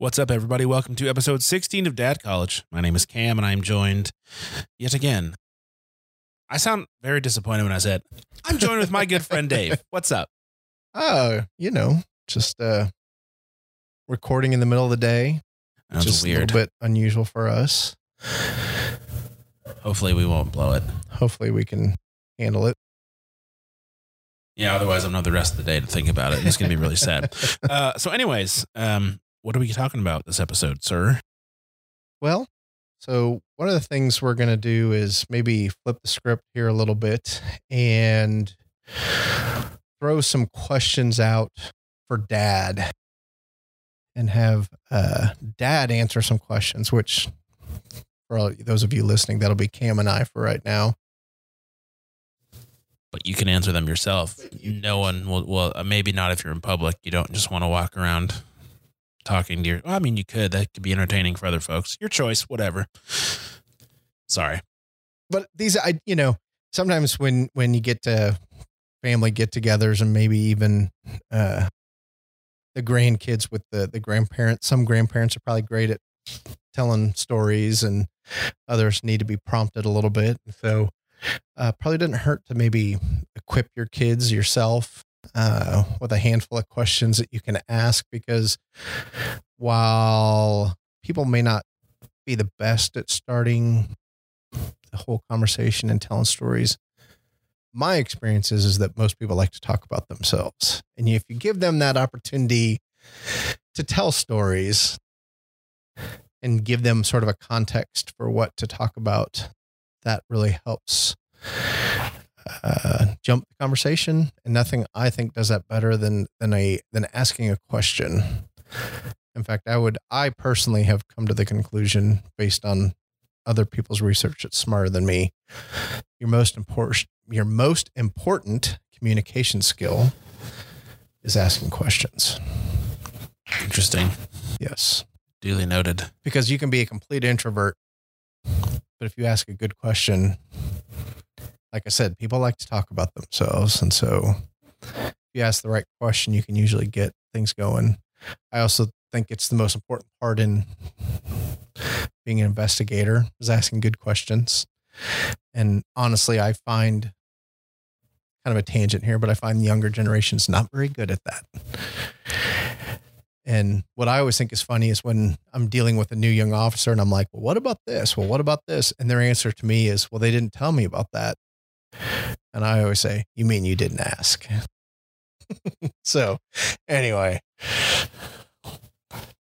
What's up, everybody? Welcome to episode 16 of Dad College. My name is Cam, and I'm joined yet again. I sound very disappointed when I said, I'm joined with my good friend Dave. What's up? Oh, you know, just uh recording in the middle of the day. That was just a weird. little bit unusual for us. Hopefully, we won't blow it. Hopefully we can handle it. Yeah, otherwise, I'm not the rest of the day to think about it. It's going to be really sad. Uh, so, anyways, um, what are we talking about this episode, sir? Well, so one of the things we're going to do is maybe flip the script here a little bit and throw some questions out for dad and have uh, dad answer some questions, which for all those of you listening, that'll be Cam and I for right now. But you can answer them yourself. No one will, well, uh, maybe not if you're in public. You don't just want to walk around talking to your, I mean, you could. That could be entertaining for other folks. Your choice, whatever. Sorry. but these i you know sometimes when when you get to family get-togethers and maybe even uh the grandkids with the the grandparents some grandparents are probably great at telling stories and others need to be prompted a little bit so uh, probably didn't hurt to maybe equip your kids yourself uh, with a handful of questions that you can ask because while people may not be the best at starting the whole conversation and telling stories. My experience is, is that most people like to talk about themselves. And if you give them that opportunity to tell stories and give them sort of a context for what to talk about, that really helps uh, jump the conversation. And nothing I think does that better than than a than asking a question. In fact, I would I personally have come to the conclusion based on other people's research that's smarter than me. Your most important your most important communication skill is asking questions. Interesting. Yes. Duly noted. Because you can be a complete introvert, but if you ask a good question, like I said, people like to talk about themselves. And so if you ask the right question, you can usually get things going. I also think it's the most important part in being an investigator is asking good questions. And honestly, I find kind of a tangent here, but I find the younger generation's not very good at that. And what I always think is funny is when I'm dealing with a new young officer and I'm like, well, what about this? Well, what about this? And their answer to me is, well, they didn't tell me about that. And I always say, you mean you didn't ask? so, anyway,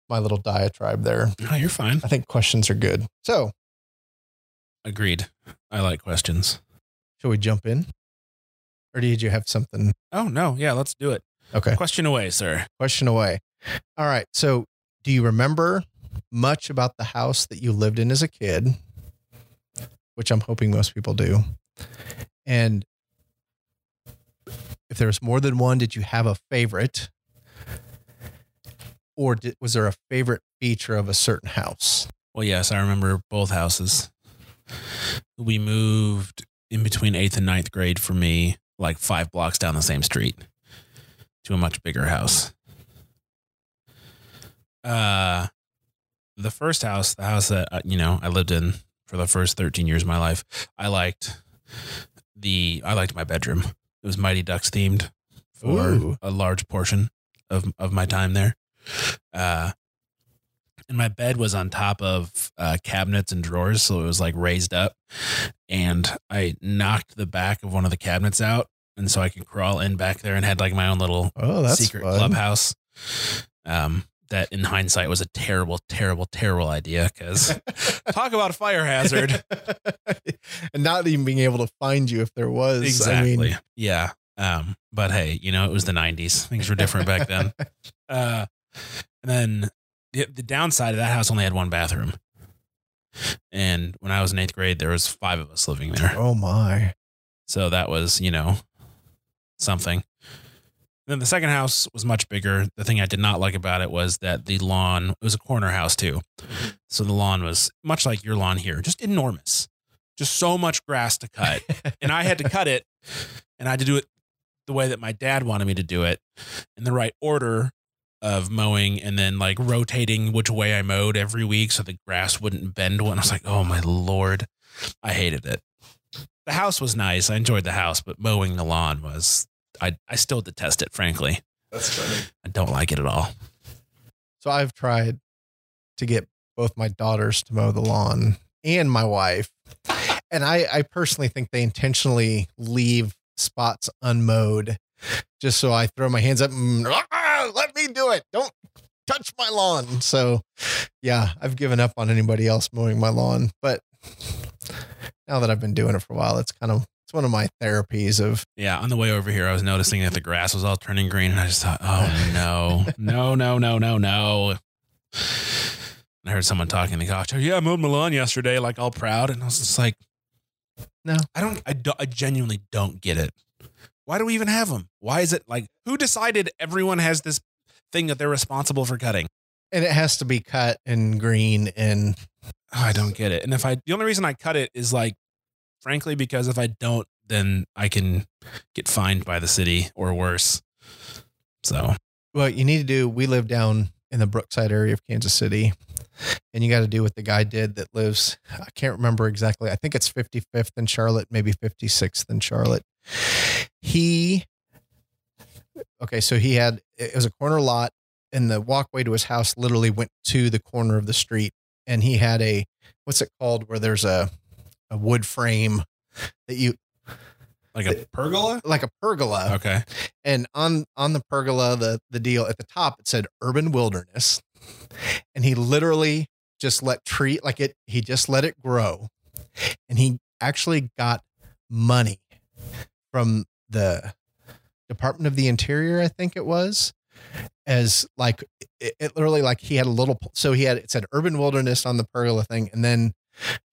my little diatribe there. Oh, you're fine. I think questions are good. So, Agreed. I like questions. shall we jump in? Or did you have something? Oh, no. Yeah, let's do it. Okay. Question away, sir. Question away. All right. So, do you remember much about the house that you lived in as a kid? Which I'm hoping most people do. And if there's more than one, did you have a favorite? Or did, was there a favorite feature of a certain house? Well, yes, I remember both houses. We moved in between eighth and ninth grade for me, like five blocks down the same street to a much bigger house. Uh, the first house, the house that, uh, you know, I lived in for the first 13 years of my life, I liked the, I liked my bedroom. It was Mighty Ducks themed for Ooh. a large portion of, of my time there. Uh, and my bed was on top of uh, cabinets and drawers, so it was like raised up. And I knocked the back of one of the cabinets out, and so I could crawl in back there and had like my own little Oh, secret fun. clubhouse. Um, that in hindsight was a terrible, terrible, terrible idea because talk about a fire hazard. and not even being able to find you if there was. exactly. I mean, yeah. Um, but hey, you know, it was the 90s. Things were different back then. Uh, and then the, the downside of that house only had one bathroom. And when I was in eighth grade, there was five of us living there. oh my. So that was, you know, something. Then the second house was much bigger. The thing I did not like about it was that the lawn it was a corner house too. So the lawn was much like your lawn here, just enormous. Just so much grass to cut. and I had to cut it and I had to do it the way that my dad wanted me to do it in the right order of mowing and then like rotating which way I mowed every week so the grass wouldn't bend when I was like, oh my lord. I hated it. The house was nice. I enjoyed the house, but mowing the lawn was I I still detest it, frankly. That's funny. I don't like it at all. So I've tried to get both my daughters to mow the lawn and my wife. And I, I personally think they intentionally leave spots unmowed just so I throw my hands up and "Ah, let me do it. Don't touch my lawn. So yeah, I've given up on anybody else mowing my lawn. But now that I've been doing it for a while, it's kind of it's one of my therapies of Yeah, on the way over here, I was noticing that the grass was all turning green, and I just thought, oh no, no, no, no, no, no. I heard someone talking in the couch. Oh, yeah, I mowed my lawn yesterday, like all proud, and I was just like, No. I don't, I, don't, I genuinely don't get it. Why do we even have them? Why is it like who decided everyone has this thing that they're responsible for cutting? and it has to be cut and green and Oh, I don't get it. And if I, the only reason I cut it is like, frankly, because if I don't, then I can get fined by the city or worse. So what you need to do we live down in the brookside area of kansas city and you got to do what the guy did that lives i can't remember exactly i think it's 55th in charlotte maybe 56th in charlotte he okay so he had it was a corner lot and the walkway to his house literally went to the corner of the street and he had a what's it called where there's a a wood frame that you like a pergola. like a pergola Okay. and on on the pergola the the deal at the top it said urban wilderness and he literally just let tree like it he just let it grow and he actually got money from the department of the interior i think it was as like it, it literally like he had a little so he had it said urban wilderness on the pergola thing and then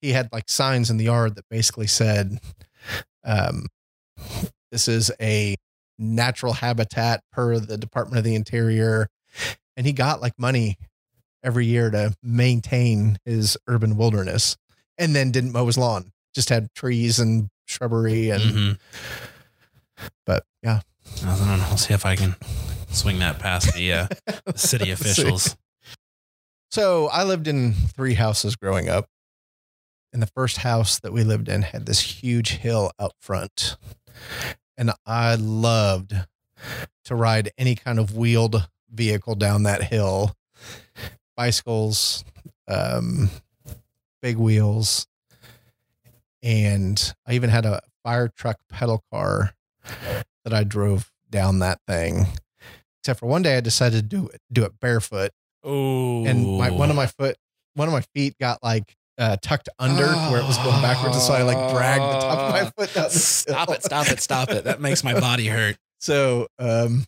he had like signs in the yard that basically said um this is a natural habitat per the Department of the Interior. And he got like money every year to maintain his urban wilderness and then didn't mow his lawn, just had trees and shrubbery. And, Mhm. but yeah, I don't know. I'll see if I can swing that past the, uh, the city officials. So I lived in three houses growing up. And the first house that we lived in had this huge hill out front. And I loved to ride any kind of wheeled vehicle down that hill bicycles, um, big wheels. And I even had a fire truck pedal car that I drove down that thing. Except for one day I decided to do it, do it barefoot Oh, and my one of my foot one of my feet got like uh, tucked under to where it was going backwards, and so I like dragged the top of my foot down. Stop it! Stop it! Stop it! That makes my body hurt. So, um,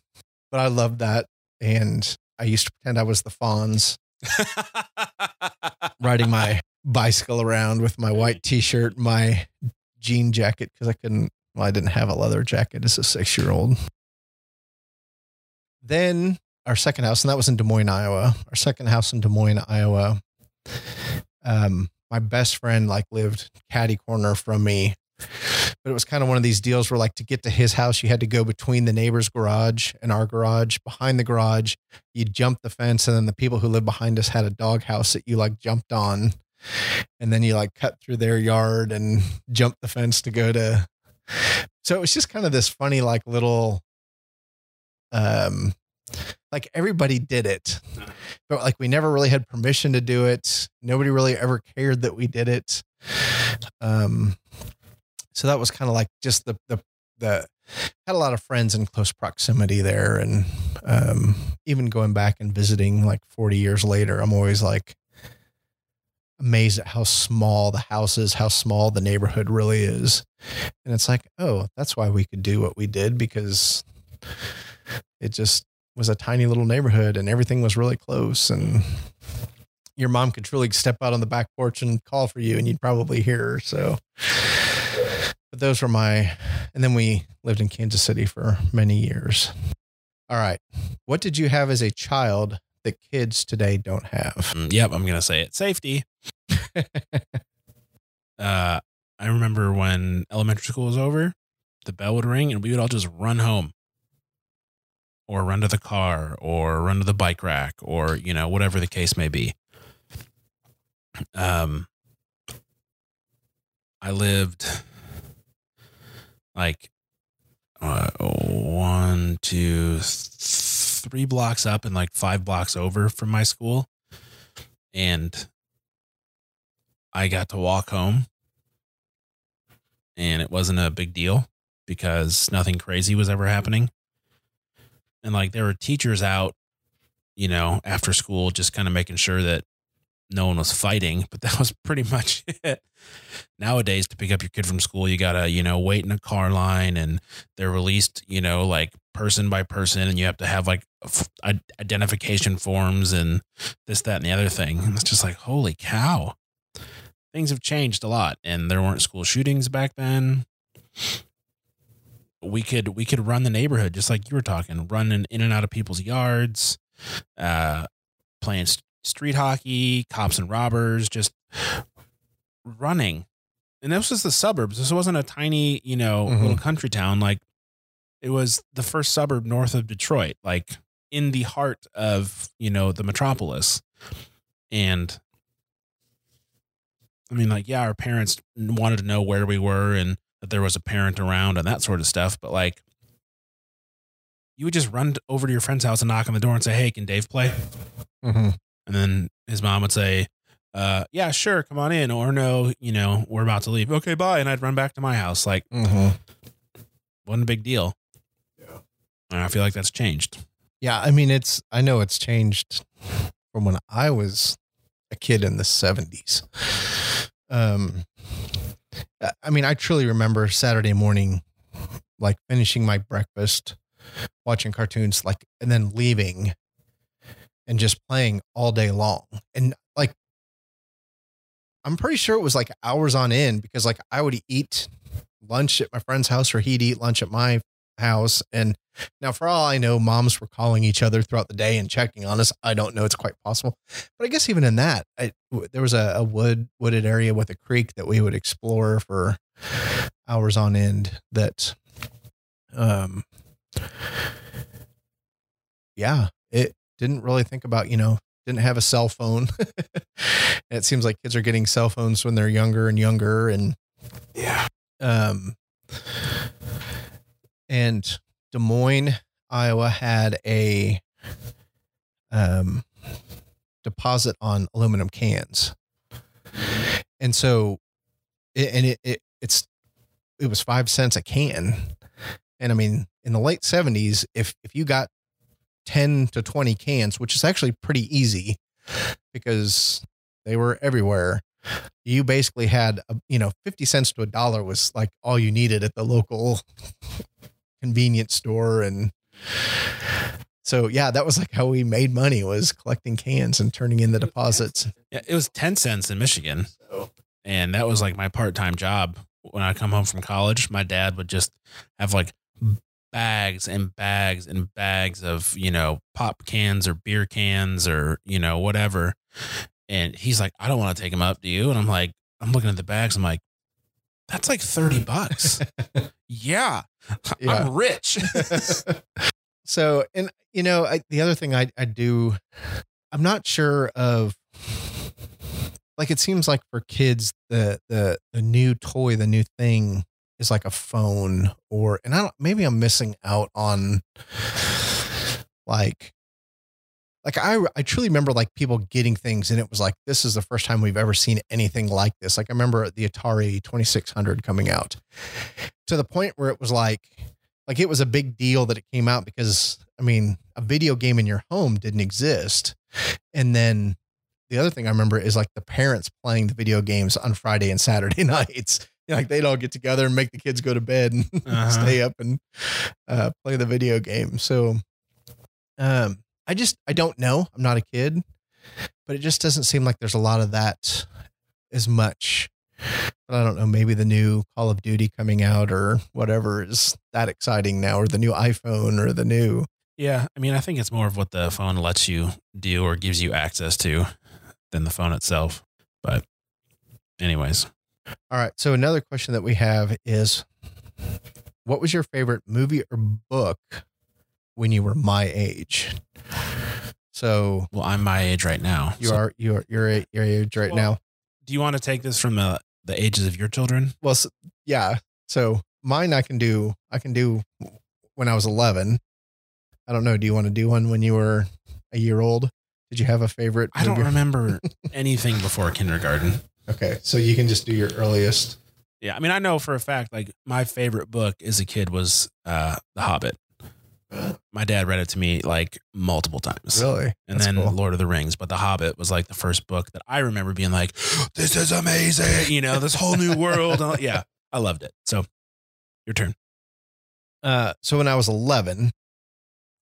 but I loved that, and I used to pretend I was the Fonz riding my bicycle around with my white T-shirt, my jean jacket because I couldn't. Well, I didn't have a leather jacket as a six-year-old. Then our second house, and that was in Des Moines, Iowa. Our second house in Des Moines, Iowa. Um, my best friend like lived caddy corner from me, but it was kind of one of these deals where like to get to his house, you had to go between the neighbor's garage and our garage. Behind the garage, you jump the fence, and then the people who lived behind us had a dog house that you like jumped on, and then you like cut through their yard and jumped the fence to go to. So it was just kind of this funny like little, um, like everybody did it, but like we never really had permission to do it. Nobody really ever cared that we did it. Um, so that was kind of like just the the the had a lot of friends in close proximity there, and um, even going back and visiting like forty years later, I'm always like amazed at how small the house is, how small the neighborhood really is, and it's like, oh, that's why we could do what we did because it just was a tiny little neighborhood and everything was really close and your mom could truly step out on the back porch and call for you and you'd probably hear her so but those were my and then we lived in kansas city for many years all right what did you have as a child that kids today don't have Mm, yep, I'm gonna say it. Safety. uh, I remember when elementary school was over, the bell would ring and we would all just run home. Or run to the car or run to the bike rack or you know whatever the case may be. Um i lived like uh, one two th- three blocks up and like five blocks over from my school. And i got to walk home. And it wasn't a big deal because nothing crazy was ever happening and like there were teachers out you know after school just kind of making sure that no one was fighting but that was pretty much it. Nowadays to pick up your kid from school you gotta you know wait in a car line and they're released you know like person by person and you have to have like identification forms and this that and the other thing. And it's just like holy cow. Things have changed a lot and there weren't school shootings back then we could we could run the neighborhood just like you were talking running in and out of people's yards uh playing st- street hockey cops and robbers just running. And this was the suburbs. This wasn't a tiny you know Mhm. little country town. Like it was the first suburb north of detroit like in the heart of you know the metropolis. And i mean like yeah our parents wanted to know where we were and that there was a parent around and that sort of stuff but like you would just run over to your friend's house and knock on the door and say hey can dave play Mm-hmm. and then his mom would say, uh, yeah, sure, come on in. Or no, you know, we're about to leave. Okay, bye. And I'd run back to my house. Like, Mm-hmm. wasn't a big deal. Yeah. And I feel like that's changed. Yeah, I mean it's I know it's changed from when I was a kid in the 70s. Um I- mean I truly remember Saturday morning like finishing my breakfast, watching cartoons like and then leaving and just playing all day long. And like I'm pretty sure it was like hours on end because like I would eat lunch at my friend's house or he'd eat lunch at my house and now, for all I know, moms were calling each other throughout the day and checking on us. I don't know; it's quite possible, but I guess even in that, I, w- there was a, a wood wooded area with a creek that we would explore for hours on end. That, um, yeah, it didn't really think about you know didn't have a cell phone. it seems like kids are getting cell phones when they're younger and younger, and Yeah. um, and Des Moines, Iowa had a um, deposit on aluminum cans, and so, it, and it, it it's it was five cents a can, and I mean in the late seventies, if if you got ten to twenty cans, which is actually pretty easy, because they were everywhere. You basically had, a, you know, 50 cents to a dollar was like all you needed at the local convenience store and so yeah that was like how we made money was collecting cans and turning in the deposits Yeah, it was 10 cents in Michigan. And that was like my part time job. When I come home from college, my dad would just have like bags and bags and bags of, you know, pop cans or beer cans or, you know, whatever. And he's like, I don't want to take them up. Do you? And I'm like, I'm looking at the bags. I'm like, that's like 30 bucks. yeah, Yeah. I'm rich. so and you know I, the other thing I, I do i'm not sure of like it seems like for kids the the the new toy the new thing is like a phone or and i don't maybe i'm missing out on like like I I truly remember like people getting things and it was like this is the first time we've ever seen anything like this. Like I remember the Atari 2600 coming out to the point where it was like like it was a big deal that it came out because I mean a video game in your home didn't exist. And then the other thing I remember is like the parents playing the video games on Friday and Saturday nights. You know, like they'd all get together and make the kids go to bed and Uh-huh. stay up and uh, play the video game. So, um, I just I don't know. I'm not a kid, but it just doesn't seem like there's a lot of that as much. But I don't know. Maybe the new Call of Duty coming out or whatever is that exciting now, or the new iPhone or the new. Yeah, I mean, I think it's more of what the phone lets you do or gives you access to than the phone itself. But, anyways, All right. So another question that we have is, what was your favorite movie or book when you were my age. So Well, I'm my age right now. you so are you are you're your age right Well- now. Do you want to take this from the the ages of your children? Well, s yeah. So mine, I can do. I can do when I was 11. I don't know. Do you want to do one when you were a year old? Did you have a favorite? I don't remember anything before kindergarten. Okay, so you can just do your earliest. Yeah, I mean, I know for a fact, like my favorite book as a kid was uh, The Hobbit. My dad read it to me like multiple times, Really? and That's then cool. Lord of the Rings. But The Hobbit was like the first book that I remember being like, "This is amazing!" You know, this whole new world. Yeah, I loved it. So, your turn. Uh, so when I was 11,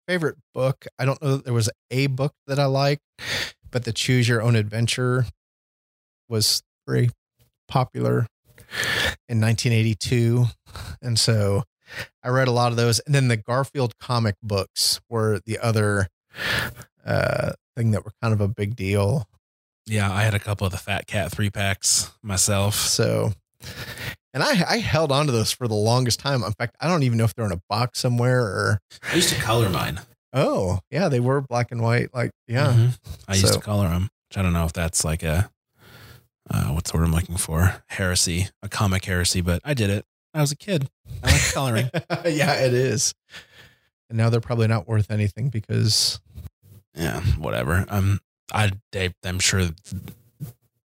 favorite book, I don't know that there was a book that I liked, but the Choose Your Own Adventure was very popular in 1982. And so I read a lot of those. And then the Garfield comic books were the other uh, thing that were kind of a big deal. Yeah, I had a couple of the Fat Cat three packs myself. So, and I, I held on to those for the longest time. In fact, I don't even know if they're in a box somewhere or, I used to color mine. oh, yeah, they were black and white. Like, yeah. Mhm. I used to color them. Which I don't know if that's like a uh, what's the word I'm looking for? Heresy, a comic heresy, but I did it. I was a kid. I like coloring. yeah, it is. And now they're probably not worth anything because yeah, whatever. Um, I they, I'm sure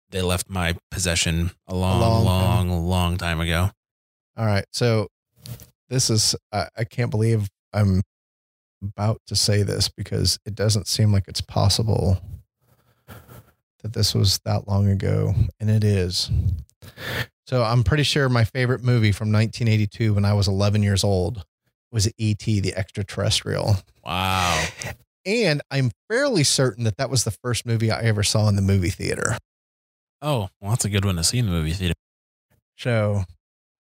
they left my possession a long, long long, long, time ago. all right. So this is I, I can't believe I'm about to say this because it doesn't seem like it's possible that this was that long ago. And it is. So I'm pretty sure my favorite movie from 1982 when I was 11 years old was E.T. the Extraterrestrial. Wow. And I'm fairly certain that that was the first movie I ever saw in the movie theater. Oh, well, that's a good one to see in the movie theater. So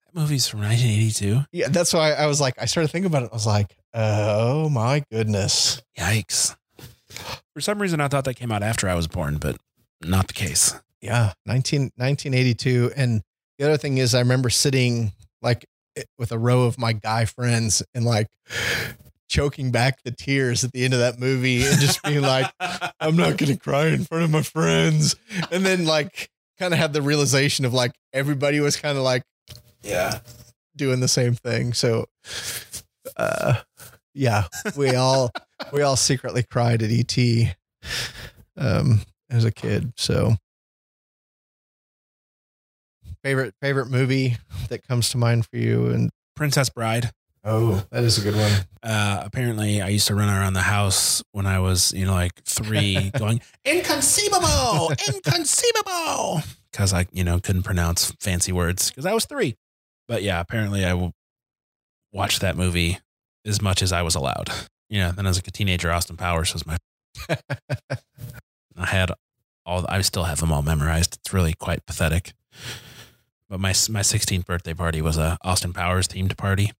That movie's from 1982. yeah, that's why I was like, I started thinking about it. I was like, oh my goodness. Yikes. For some reason, I thought that came out after I was born, but not the case. Yeah, 19, 1982. And the other thing is, I remember sitting like with a row of my guy friends and like choking back the tears at the end of that movie and just being like, I'm not going to cry in front of my friends. And then like kind of had the realization of like everybody was kind of like yeah. doing the same thing. So, uh, yeah, we all we all secretly cried at ET um, as a kid. So, favorite favorite movie that comes to mind for you? And Princess Bride. oh, that is a good one. Uh, apparently, I used to run around the house when I was, you know, like three, going inconceivable, inconceivable, because I, you know, couldn't pronounce fancy words because I was three. But yeah, apparently, I w- watched that movie as much as I was allowed. You know, then as a teenager, Austin Powers was my. I had all. I still have them all memorized. It's really quite pathetic. But my my 16th birthday party was a Austin Powers themed party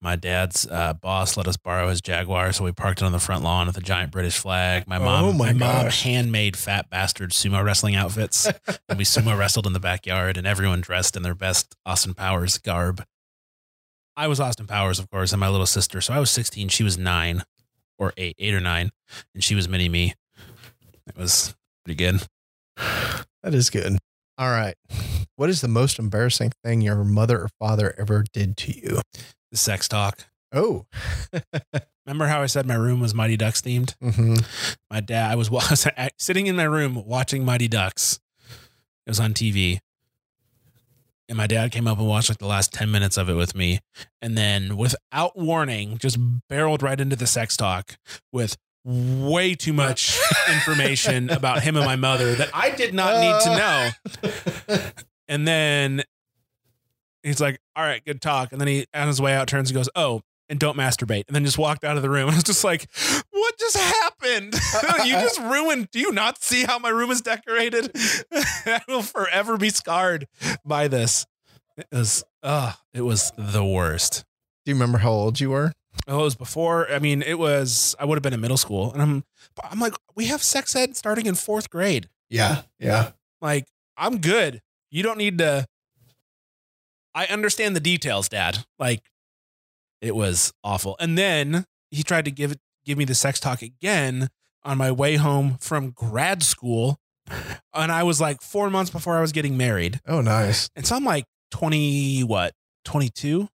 my dad's uh, boss let us borrow his Jaguar, so we parked it on the front lawn with a giant British flag. My mom, Oh my mom handmade fat bastard sumo wrestling outfits, and we sumo wrestled in the backyard, and everyone dressed in their best Austin Powers garb. I was Austin Powers, of course, and my little sister. So I was 16, she was nine or eight, eight or nine, and she was mini me. It was pretty good. That is good. All right. What is the most embarrassing thing your mother or father ever did to you? The sex talk. Oh, Remember how I said my room was Mighty Ducks themed? hmm my dad I was, I was sitting in my room watching Mighty Ducks. It was on TV. And my dad came up and watched like the last 10 minutes of it with me. And then without warning, just barreled right into the sex talk with way too much information about him and my mother that I did not need to know. And then he's like, All right, good talk. And then he, on his way out, turns and goes, Oh, and don't masturbate. And then just walked out of the room. And I was just like, What just happened? you just ruined. Do you not see how my room is decorated? I will forever be scarred by this. It was, uh, it was the worst. Do you remember how old you were? Oh, it was before. I mean, it was. I would have been in middle school, and I'm. I'm like, we have sex ed starting in fourth grade. Yeah. Yeah. Like, I'm good. You don't need to. I understand the details, Dad. Like, it was awful. And then he tried to give give me the sex talk again on my way home from grad school. And I was like four months before I was getting married. Oh, nice. And so I'm like 20, what, 22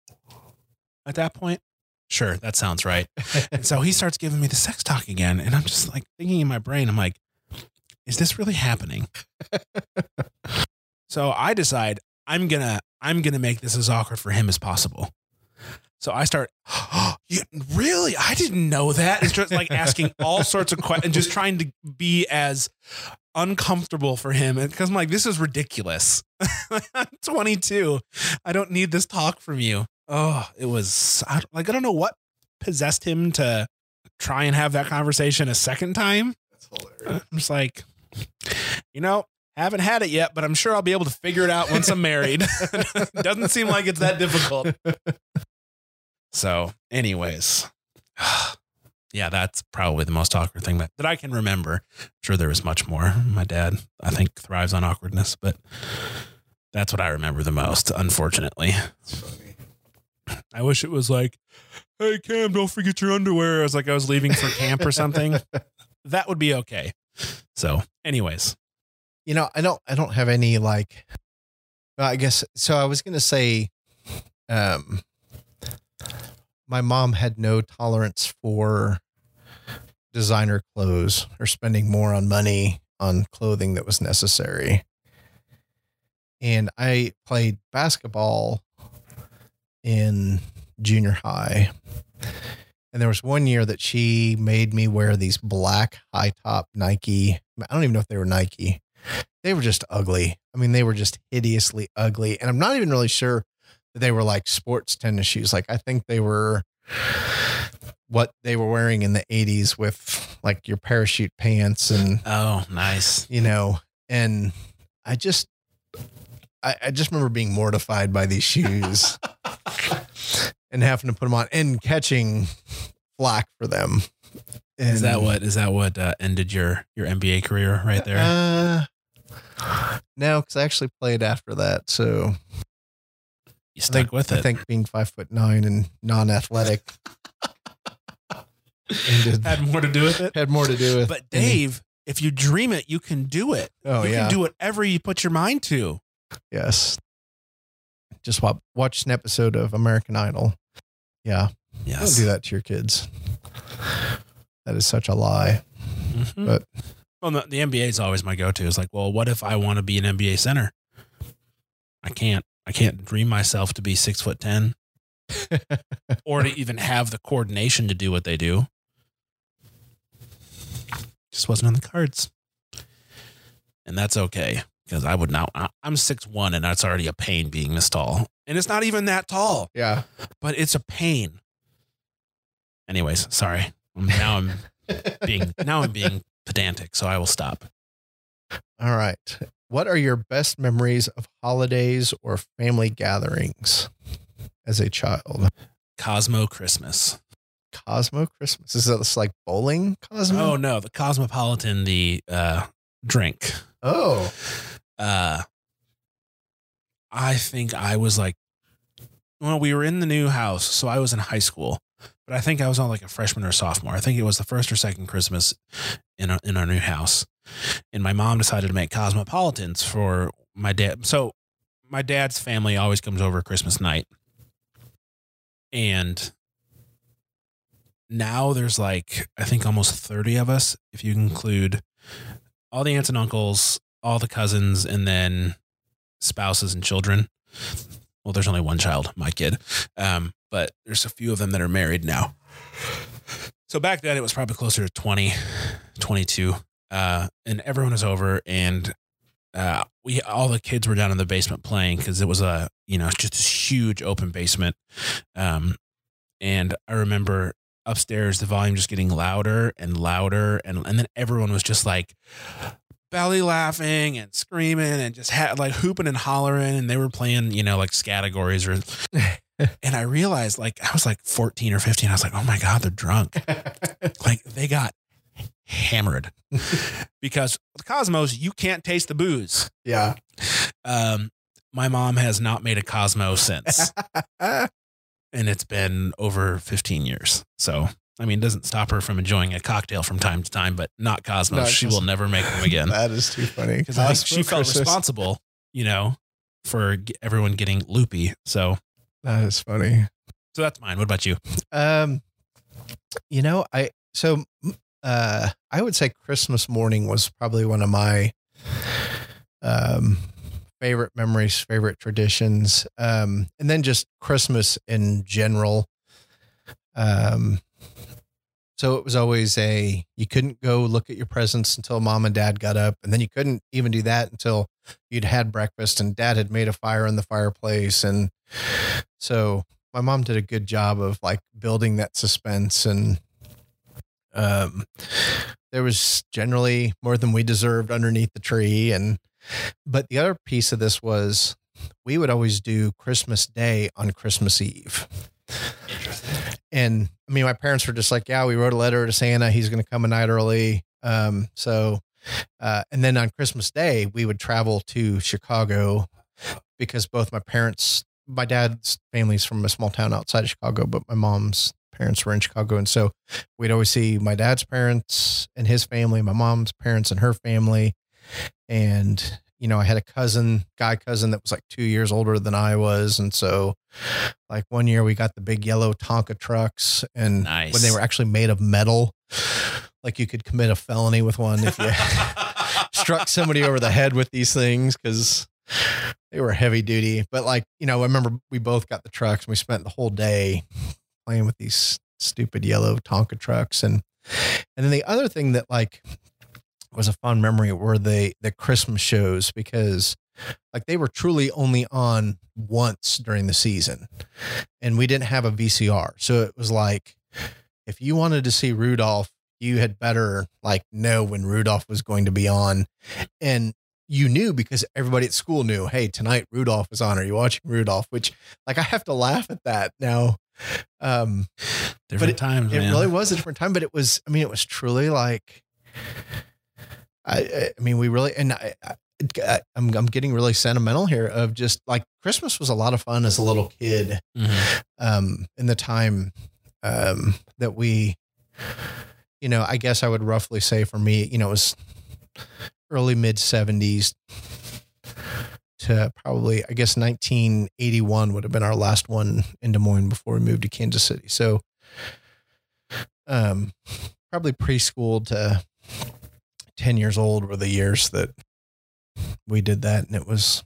at that point? Sure, that sounds right. and so he starts giving me the sex talk again. And I'm just like thinking in my brain, I'm like, is this really happening? so I decide I'm gonna I'm gonna make this as awkward for him as possible. So I start, you, really? I didn't know that. It's just like asking all sorts of questions, just trying to be as uncomfortable for him. And because I'm like, this is ridiculous. I'm 22. I don't need this talk from you. Oh, it was I, like, I don't know what possessed him to try and have that conversation a second time. That's hilarious. I'm just like, you know, haven't had it yet, but I'm sure I'll be able to figure it out once I'm married. Doesn't seem like it's that difficult. So, anyways, yeah, that's probably the most awkward thing that, that I can remember. I'm sure there was much more. My dad, I think, thrives on awkwardness, but that's what I remember the most, unfortunately. I wish it was like, hey, Cam, don't forget your underwear. I was like I was leaving for camp or something. that would be okay. So, anyways, You know, I don't I don't have any like well, I guess so I was gonna say um my mom had no tolerance for designer clothes or spending more on money on clothing that was necessary. And I played basketball in junior high. And there was one year that she made me wear these black high top Nike. I don't even know if they were Nike. They were just ugly. I mean, they were just hideously ugly. And I'm not even really sure that they were like sports tennis shoes. Like, I think they were what they were wearing in the 80s with like your parachute pants and, oh, nice. you know, and I just, I, I just remember being mortified by these shoes and having to put them on and catching flack for them. Is that what is that what uh, ended your your NBA career right there? Uh, no, because I actually played after that. So you I stuck think, with I it. think being five foot nine and non athletic had more to do with it. had more to do with. It. But any- Dave, if you dream it, you can do it. oh you yeah, can do whatever you put your mind to. yes. Just wa- watch an episode of American Idol. Yeah, Yes. don't do that to your kids. That is such a lie. Mhm. But- well, the, the NBA is always my go-to. It's like, well, what if I want to be an NBA center? I can't. I can't dream myself to be six foot ten, or to even have the coordination to do what they do. Just wasn't on the cards, and that's okay because I would not. I- I'm six one, and that's already a pain being this tall, and it's not even that tall, Yeah. but it's a pain. Anyways, sorry. Now I'm being now I'm being pedantic, so I will stop. All right. What are your best memories of holidays or family gatherings as a child? Cosmo Christmas. Cosmo Christmas. Is this like bowling Cosmo? Oh no, the Cosmopolitan, the uh, drink. Oh. Uh, I think I was like, well, we were in the new house, so I was in high school, but I think I was on like a freshman or sophomore. I think it was the first or second Christmas in our, in our new house, and my mom decided to make Cosmopolitans for my dad. So my dad's family always comes over Christmas night, and now there's like I think almost 30 of us if you include all the aunts and uncles, all the cousins and then spouses and children. Well, there's only one child, my kid. Um, but there's a few of them that are married now. So back then it was probably closer to 20, 22. Uh, and everyone was over and uh, we all the kids were down in the basement playing because it was a you know just this huge open basement. Um, and I remember upstairs the volume just getting louder and louder and and then everyone was just like belly laughing and screaming and just had like hooping and hollering and they were playing you know like categories or and I realized like I was like 14 or 15 I was like oh my god they're drunk like they got hammered because with Cosmos you can't taste the booze yeah. um my mom has not made a Cosmo since and it's been over 15 years. So I mean, it doesn't stop her from enjoying a cocktail from time to time, but not Cosmos. She will never make them again that is too funny because she Cosmo felt Christmas. responsible, you know, for everyone getting loopy. So, That is funny. so that's mine. What about you? Um, you know, I so uh, I would say Christmas morning was probably one of my um favorite memories, favorite traditions. Um, and then just Christmas in general. Um, so it was always a you couldn't go look at your presents until mom and dad got up, and then you couldn't even do that until you'd had breakfast and dad had made a fire in the fireplace, and so my mom did a good job of like building that suspense and um there was generally more than we deserved underneath the tree. And but the other piece of this was we would always do christmas day on christmas eve. And i mean my parents were just like yeah we wrote a letter to santa. He's going to come a night early. Um so uh and then on christmas day we would travel to chicago because both my parents my dad's family's from a small town outside of Chicago, but my mom's parents were in Chicago. And so we'd always see my dad's parents and his family, my mom's parents and her family. And, you know, I had a cousin, guy cousin that was like two years older than I was. And so, like, one year we got the big yellow Tonka trucks, and Nice. when they were actually made of metal, like you could commit a felony with one if you struck somebody over the head with these things because they were heavy duty. But like, you know, I remember we both got the trucks and we spent the whole day playing with these stupid yellow Tonka trucks. And and then the other thing that like was a fun memory were the the Christmas shows because like they were truly only on once during the season. And we didn't have a VCR. So it was like if you wanted to see Rudolph, you had better like know when Rudolph was going to be on. And you knew because everybody at school knew, hey, tonight Rudolph is on. Are you watching Rudolph? Which like I have to laugh at that now. Um Different it- times, it man. really was a different time, but it was I mean, it was truly like I I- mean, we really and I, I I'm I'm getting really sentimental here of just like Christmas was a lot of fun as a little kid Mhm. um, in the time um, that we, you know, I guess I would roughly say for me, you know, it was early mid 70s to probably, I guess, 1981 would have been our last one in Des Moines before we moved to Kansas City. So, um, probably preschool to 10 years old were the years that we did that. And it was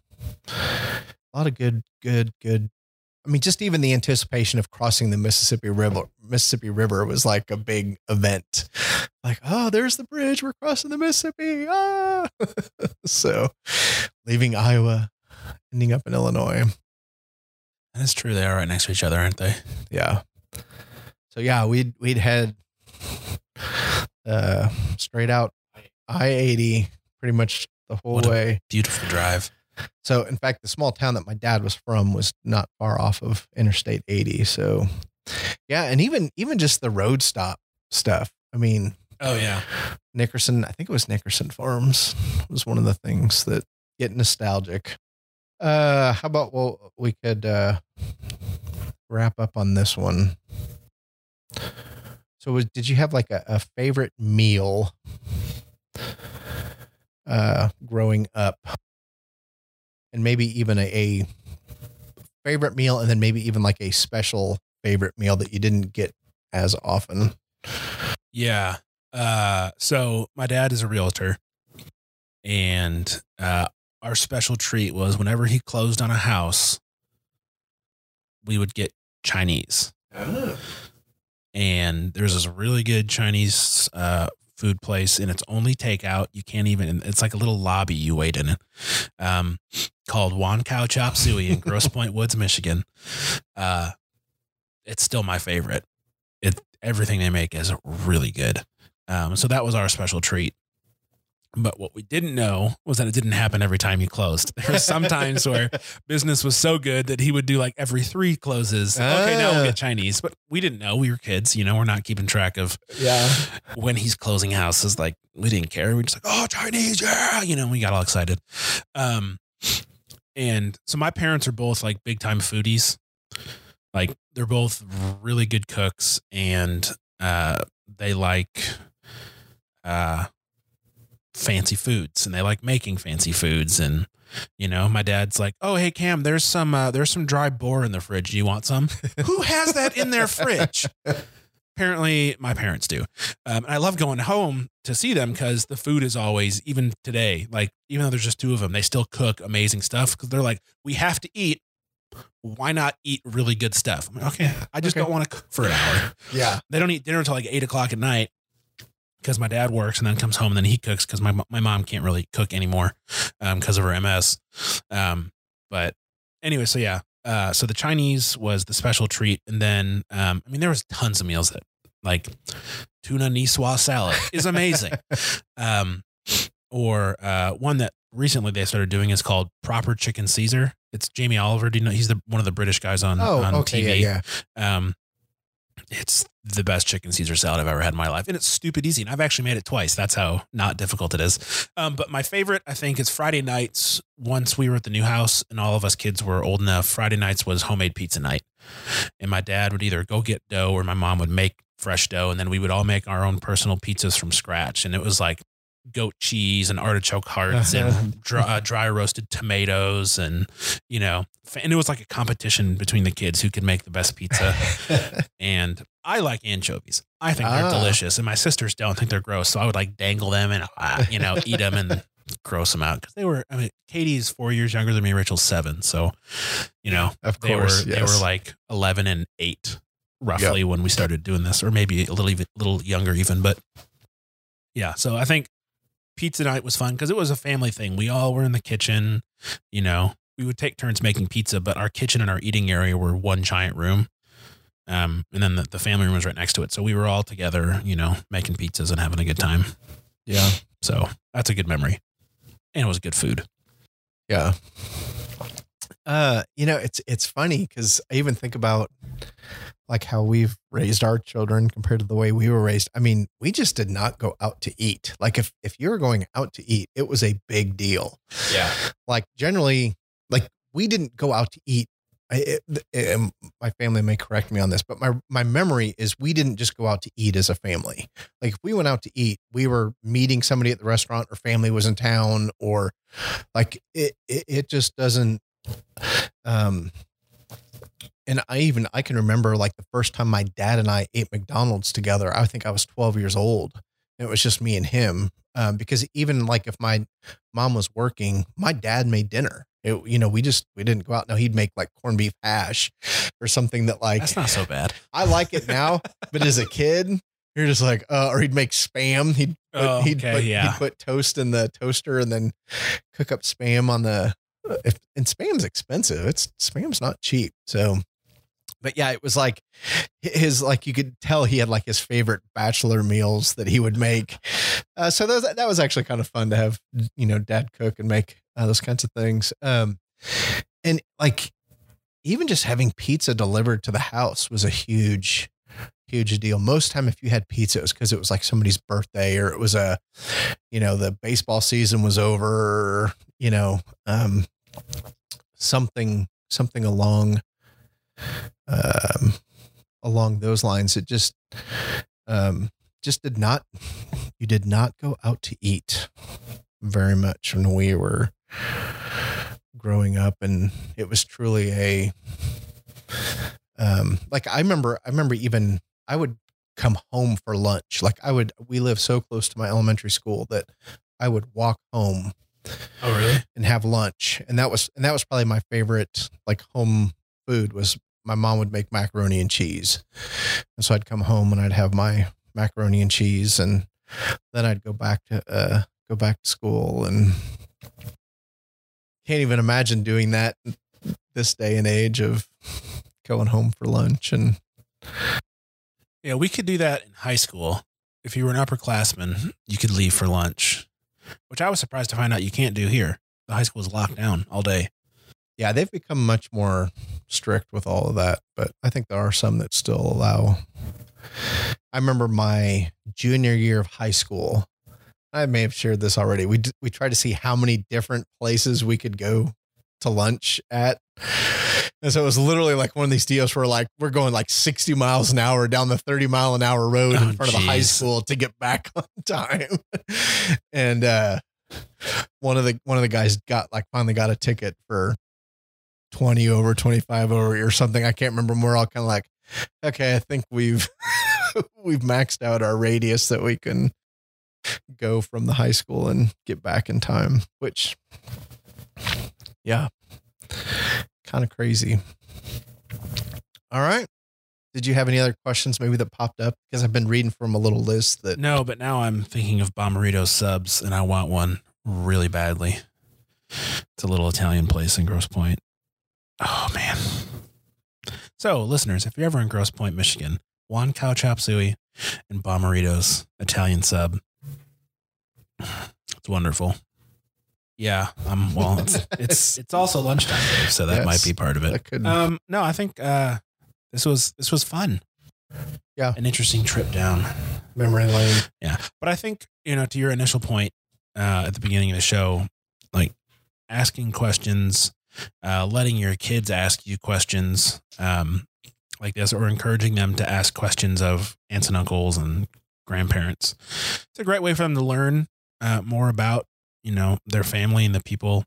a lot of good, good, good I mean, just even the anticipation of crossing the Mississippi River, Mississippi River was like a big event. Like, oh, there's the bridge. We're crossing the Mississippi. Ah. so leaving Iowa, ending up in Illinois. That's true. They are right next to each other, aren't they? Yeah. So yeah, we'd, we'd head uh, straight out I 80 pretty much the whole way. Beautiful drive. So, in fact, the small town that my dad was from was not far off of Interstate 80. So, yeah, and even even just the road stop stuff. I mean, Oh yeah. Nickerson, I think it was Nickerson Farms was one of the things that get nostalgic. Uh, how about well, we could uh, wrap up on this one. So, was, did you have like a, a favorite meal uh, growing up, and maybe even a, a favorite meal, and then maybe even like a special favorite meal that you didn't get as often? Yeah. Uh, so my dad is a realtor, and uh, our special treat was whenever he closed on a house, we would get Chinese. And there's this really good Chinese uh, food place, and it's only takeout. You can't even. It's like a little lobby you wait in it, um, called Wan Cow Chop Suey in Grosse Pointe Woods, Michigan. Uh, it's still my favorite. It everything they make is really good. Um, so that was our special treat. But what we didn't know was that it didn't happen every time he closed. There were some times where business was so good that he would do like every three closes. Okay, now we'll Ah. get Chinese. But we didn't know. We were kids, you know, we're not keeping track of Yeah. when he's closing houses. Like we didn't care. We just like, oh, Chinese, yeah. You know, we got all excited. Um, and so my parents are both like big time foodies. Like they're both really good cooks and uh, they like uh, fancy foods and they like making fancy foods and you know my dad's like oh hey cam there's some uh, there's some dry boar in the fridge. Do you want some? Who has that in their fridge? Apparently my parents do. Um, and i love going home to see them because the food is always even today like even though there's just two of them they still cook amazing stuff because they're like we have to eat. Why not eat really good stuff? I'm like, okay i just Okay. don't want to cook for an hour. Yeah. they don't eat dinner until like eight o'clock at night because my dad works and then comes home and then he cooks because my my mom can't really cook anymore because of her MS. Um, but anyway, so yeah, uh, so the Chinese was the special treat, and then um, I mean there was tons of meals that like tuna niçoise salad is amazing. um, or uh, one that recently they started doing is called proper chicken Caesar. It's Jamie Oliver. Do you know he's the one of the British guys on Oh, on okay. TV? Yeah. Yeah. Um, it's the best chicken Caesar salad I've ever had in my life, and it's stupid easy. And I've actually made it twice. That's how not difficult it is. Um, but my favorite, I think, is Friday nights. Once we were at the new house and all of us kids were old enough, Friday nights was homemade pizza night, and my dad would either go get dough or my mom would make fresh dough, and then we would all make our own personal pizzas from scratch. And it was like goat cheese and artichoke hearts and dry, uh, dry roasted tomatoes and you know and it was like a competition between the kids who could make the best pizza and I like anchovies. I think they're Ah. delicious, and my sisters don't think they're gross. So I would like dangle them and uh, you know eat them and gross them out because they were. I mean, Katie's four years younger than me. Rachel's seven, so you know Of they course. were yes. they were like eleven and eight roughly when we started doing this, or maybe a little even a little younger even. But yeah, so I think pizza night was fun because it was a family thing. We all were in the kitchen, you know. We would take turns making pizza, but our kitchen and our eating area were one giant room. Um, and then the, the family room was right next to it. So we were all together, you know, making pizzas and having a good time. yeah. So that's a good memory. And it was good food. Yeah. Uh, you know, it's it's funny because I even think about like how we've raised our children compared to the way we were raised. I mean, we just did not go out to eat. Like if if you were going out to eat, it was a big deal. Yeah. Like generally, like we didn't go out to eat. It, um, my family may correct me on this, but my my memory is we didn't just go out to eat as a family. Like if we went out to eat, we were meeting somebody at the restaurant, or family was in town, or like it it, it just doesn't. Um, and I even I can remember like the first time my dad and I ate McDonald's together. I think I was 12 years old. It was just me and him. Um, because even like if my mom was working, my dad made dinner. It, you know, we just we didn't go out. No, he'd make like corned beef hash or something that like That's not so bad. I like it now, but as a kid, you're just like, uh, or he'd make spam. He'd put, Oh, he'd, put, yeah. he'd put toast in the toaster and then cook up spam on the. uh, If and spam's expensive, it's spam's not cheap. So, but yeah, it was like his like you could tell he had like his favorite bachelor meals that he would make. Uh, so that was, that was actually kind of fun to have you know dad cook and make uh, those kinds of things. Um, and like even just having pizza delivered to the house was a huge huge deal most time if you had pizza it was because it was like somebody's birthday or it was a you know the baseball season was over you know um something something along um along those lines it just um just did not you did not go out to eat very much when we were growing up and it was truly a um like i remember i remember even i would come home for lunch. Like i would we live so close to my elementary school that i would walk home Oh, really? and have lunch. And that was and that was probably my favorite like home food was my mom would make macaroni and cheese. And so i'd come home and i'd have my macaroni and cheese and then i'd go back to uh go back to school and can't even imagine doing that this day and age of going home for lunch and Yeah, we could do that in high school. If you were an upperclassman, you could leave for lunch, which I was surprised to find out you can't do here. The high school is locked down all day. yeah they've become much more strict with all of that but i think there are some that still allow i remember my junior year of high school i may have shared this already we d- we tried to see how many different places we could go to lunch at. And so it was literally like one of these deals where like we're going like 60 miles an hour down the 30 mile an hour road Oh, in front of the high school to get back on time. and uh one of the one of the guys got like finally got a ticket for 20 over 25 over or something. I can't remember. We're all kind of like, okay, I think we've we've maxed out our radius that we can go from the high school and get back in time, which yeah. Kind of crazy. All right. Did you have any other questions maybe that popped up? Because I've been reading from a little list that No, but now I'm thinking of Bomarito subs, and I want one really badly. It's a little Italian place in Grosse Pointe. Oh man. So, listeners, if you're ever in Grosse Pointe, Michigan, one cow chop suey and Bomarito's Italian sub. It's wonderful. Yeah, um, well, it's it's it's also lunchtime, Dave, so that Yes. might be part of it. Um, no, I think uh, this was this was fun. Yeah. an interesting trip down. memory lane. Yeah, but I think you know to your initial point uh, at the beginning of the show, like asking questions, uh, letting your kids ask you questions um, like this, or encouraging them to ask questions of aunts and uncles and grandparents. It's a great way for them to learn uh, more about you know their family and the people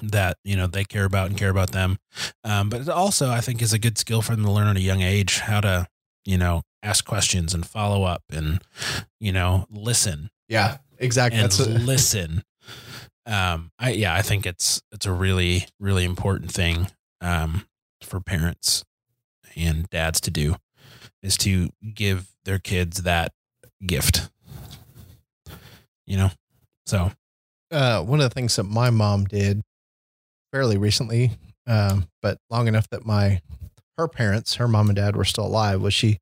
that you know they care about and care about them. Um, but it also, I think, is a good skill for them to learn at a young age how to you know ask questions and follow up and you know listen Yeah, exactly. That's listen. Um, I yeah, I think it's it's a really really important thing um, for parents and dads to do is to give their kids that gift. You know, so uh, one of the things that my mom did fairly recently, um, but long enough that my her parents, her mom and dad, were still alive, was she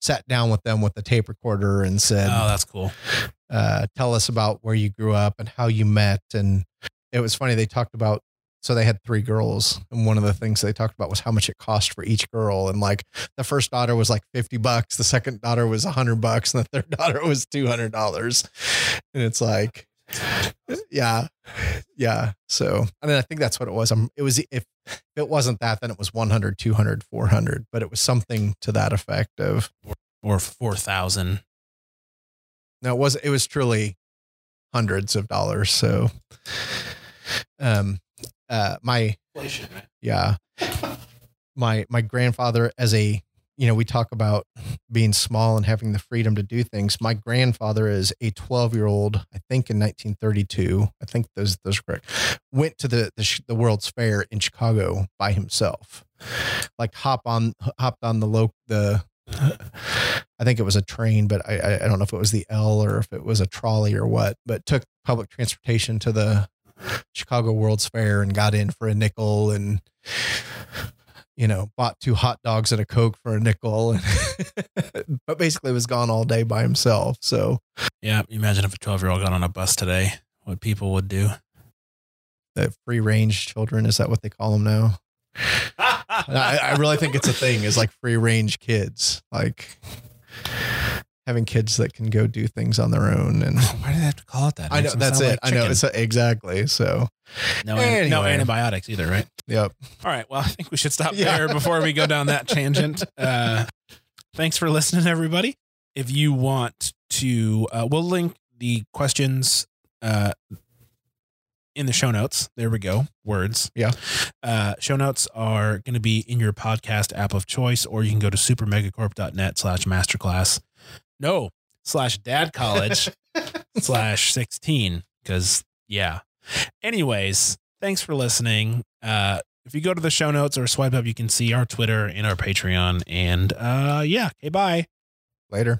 sat down with them with the tape recorder and said, oh, that's cool. uh, "Tell us about where you grew up and how you met." And it was funny. They talked about so they had three girls, and one of the things they talked about was how much it cost for each girl. And like the first daughter was like fifty bucks, the second daughter was a hundred bucks, and the third daughter was two hundred dollars. And it's like, yeah, yeah. So I mean, I think that's what it was. Um, it was if it wasn't that, then it was 100, 200, 400, but it was something to that effect of Or four thousand. No, it was it was truly hundreds of dollars. So, um, uh, my yeah, my my grandfather as a you know we talk about being small and having the freedom to do things. My grandfather is a twelve year old. I think in 1932. I think those those are correct. Went to the the, the World's Fair in Chicago by himself. Like hop on hopped on the low the I think it was a train, but I I don't know if it was the L or if it was a trolley or what. But took public transportation to the Chicago World's Fair and got in for a nickel and you know bought two hot dogs and a coke for a nickel, but basically was gone all day by himself. So Yeah, imagine if a twelve year old got on a bus today, what people would do. the free range children is that what they call them now? I, I really think it's a thing. Is like free range kids, like having kids that can go do things on their own and. Why do they have to call it that? I know that's it. like I know it's exactly so. no, an- no antibiotics either, right? Yep. All right. Well, I think we should stop Yeah. there before we go down that tangent. Uh, thanks for listening, everybody. If you want to, uh, we'll link the questions uh, in the show notes. There we go. Words. Yeah. Uh, show notes are going to be in your podcast app of choice, or you can go to supermegacorp.net slash masterclass. No, slash dad college slash 16. Because, yeah. Anyways, thanks for listening. Uh, if you go to the show notes or swipe up, you can see our Twitter and our Patreon. And uh, yeah, okay, bye. Later.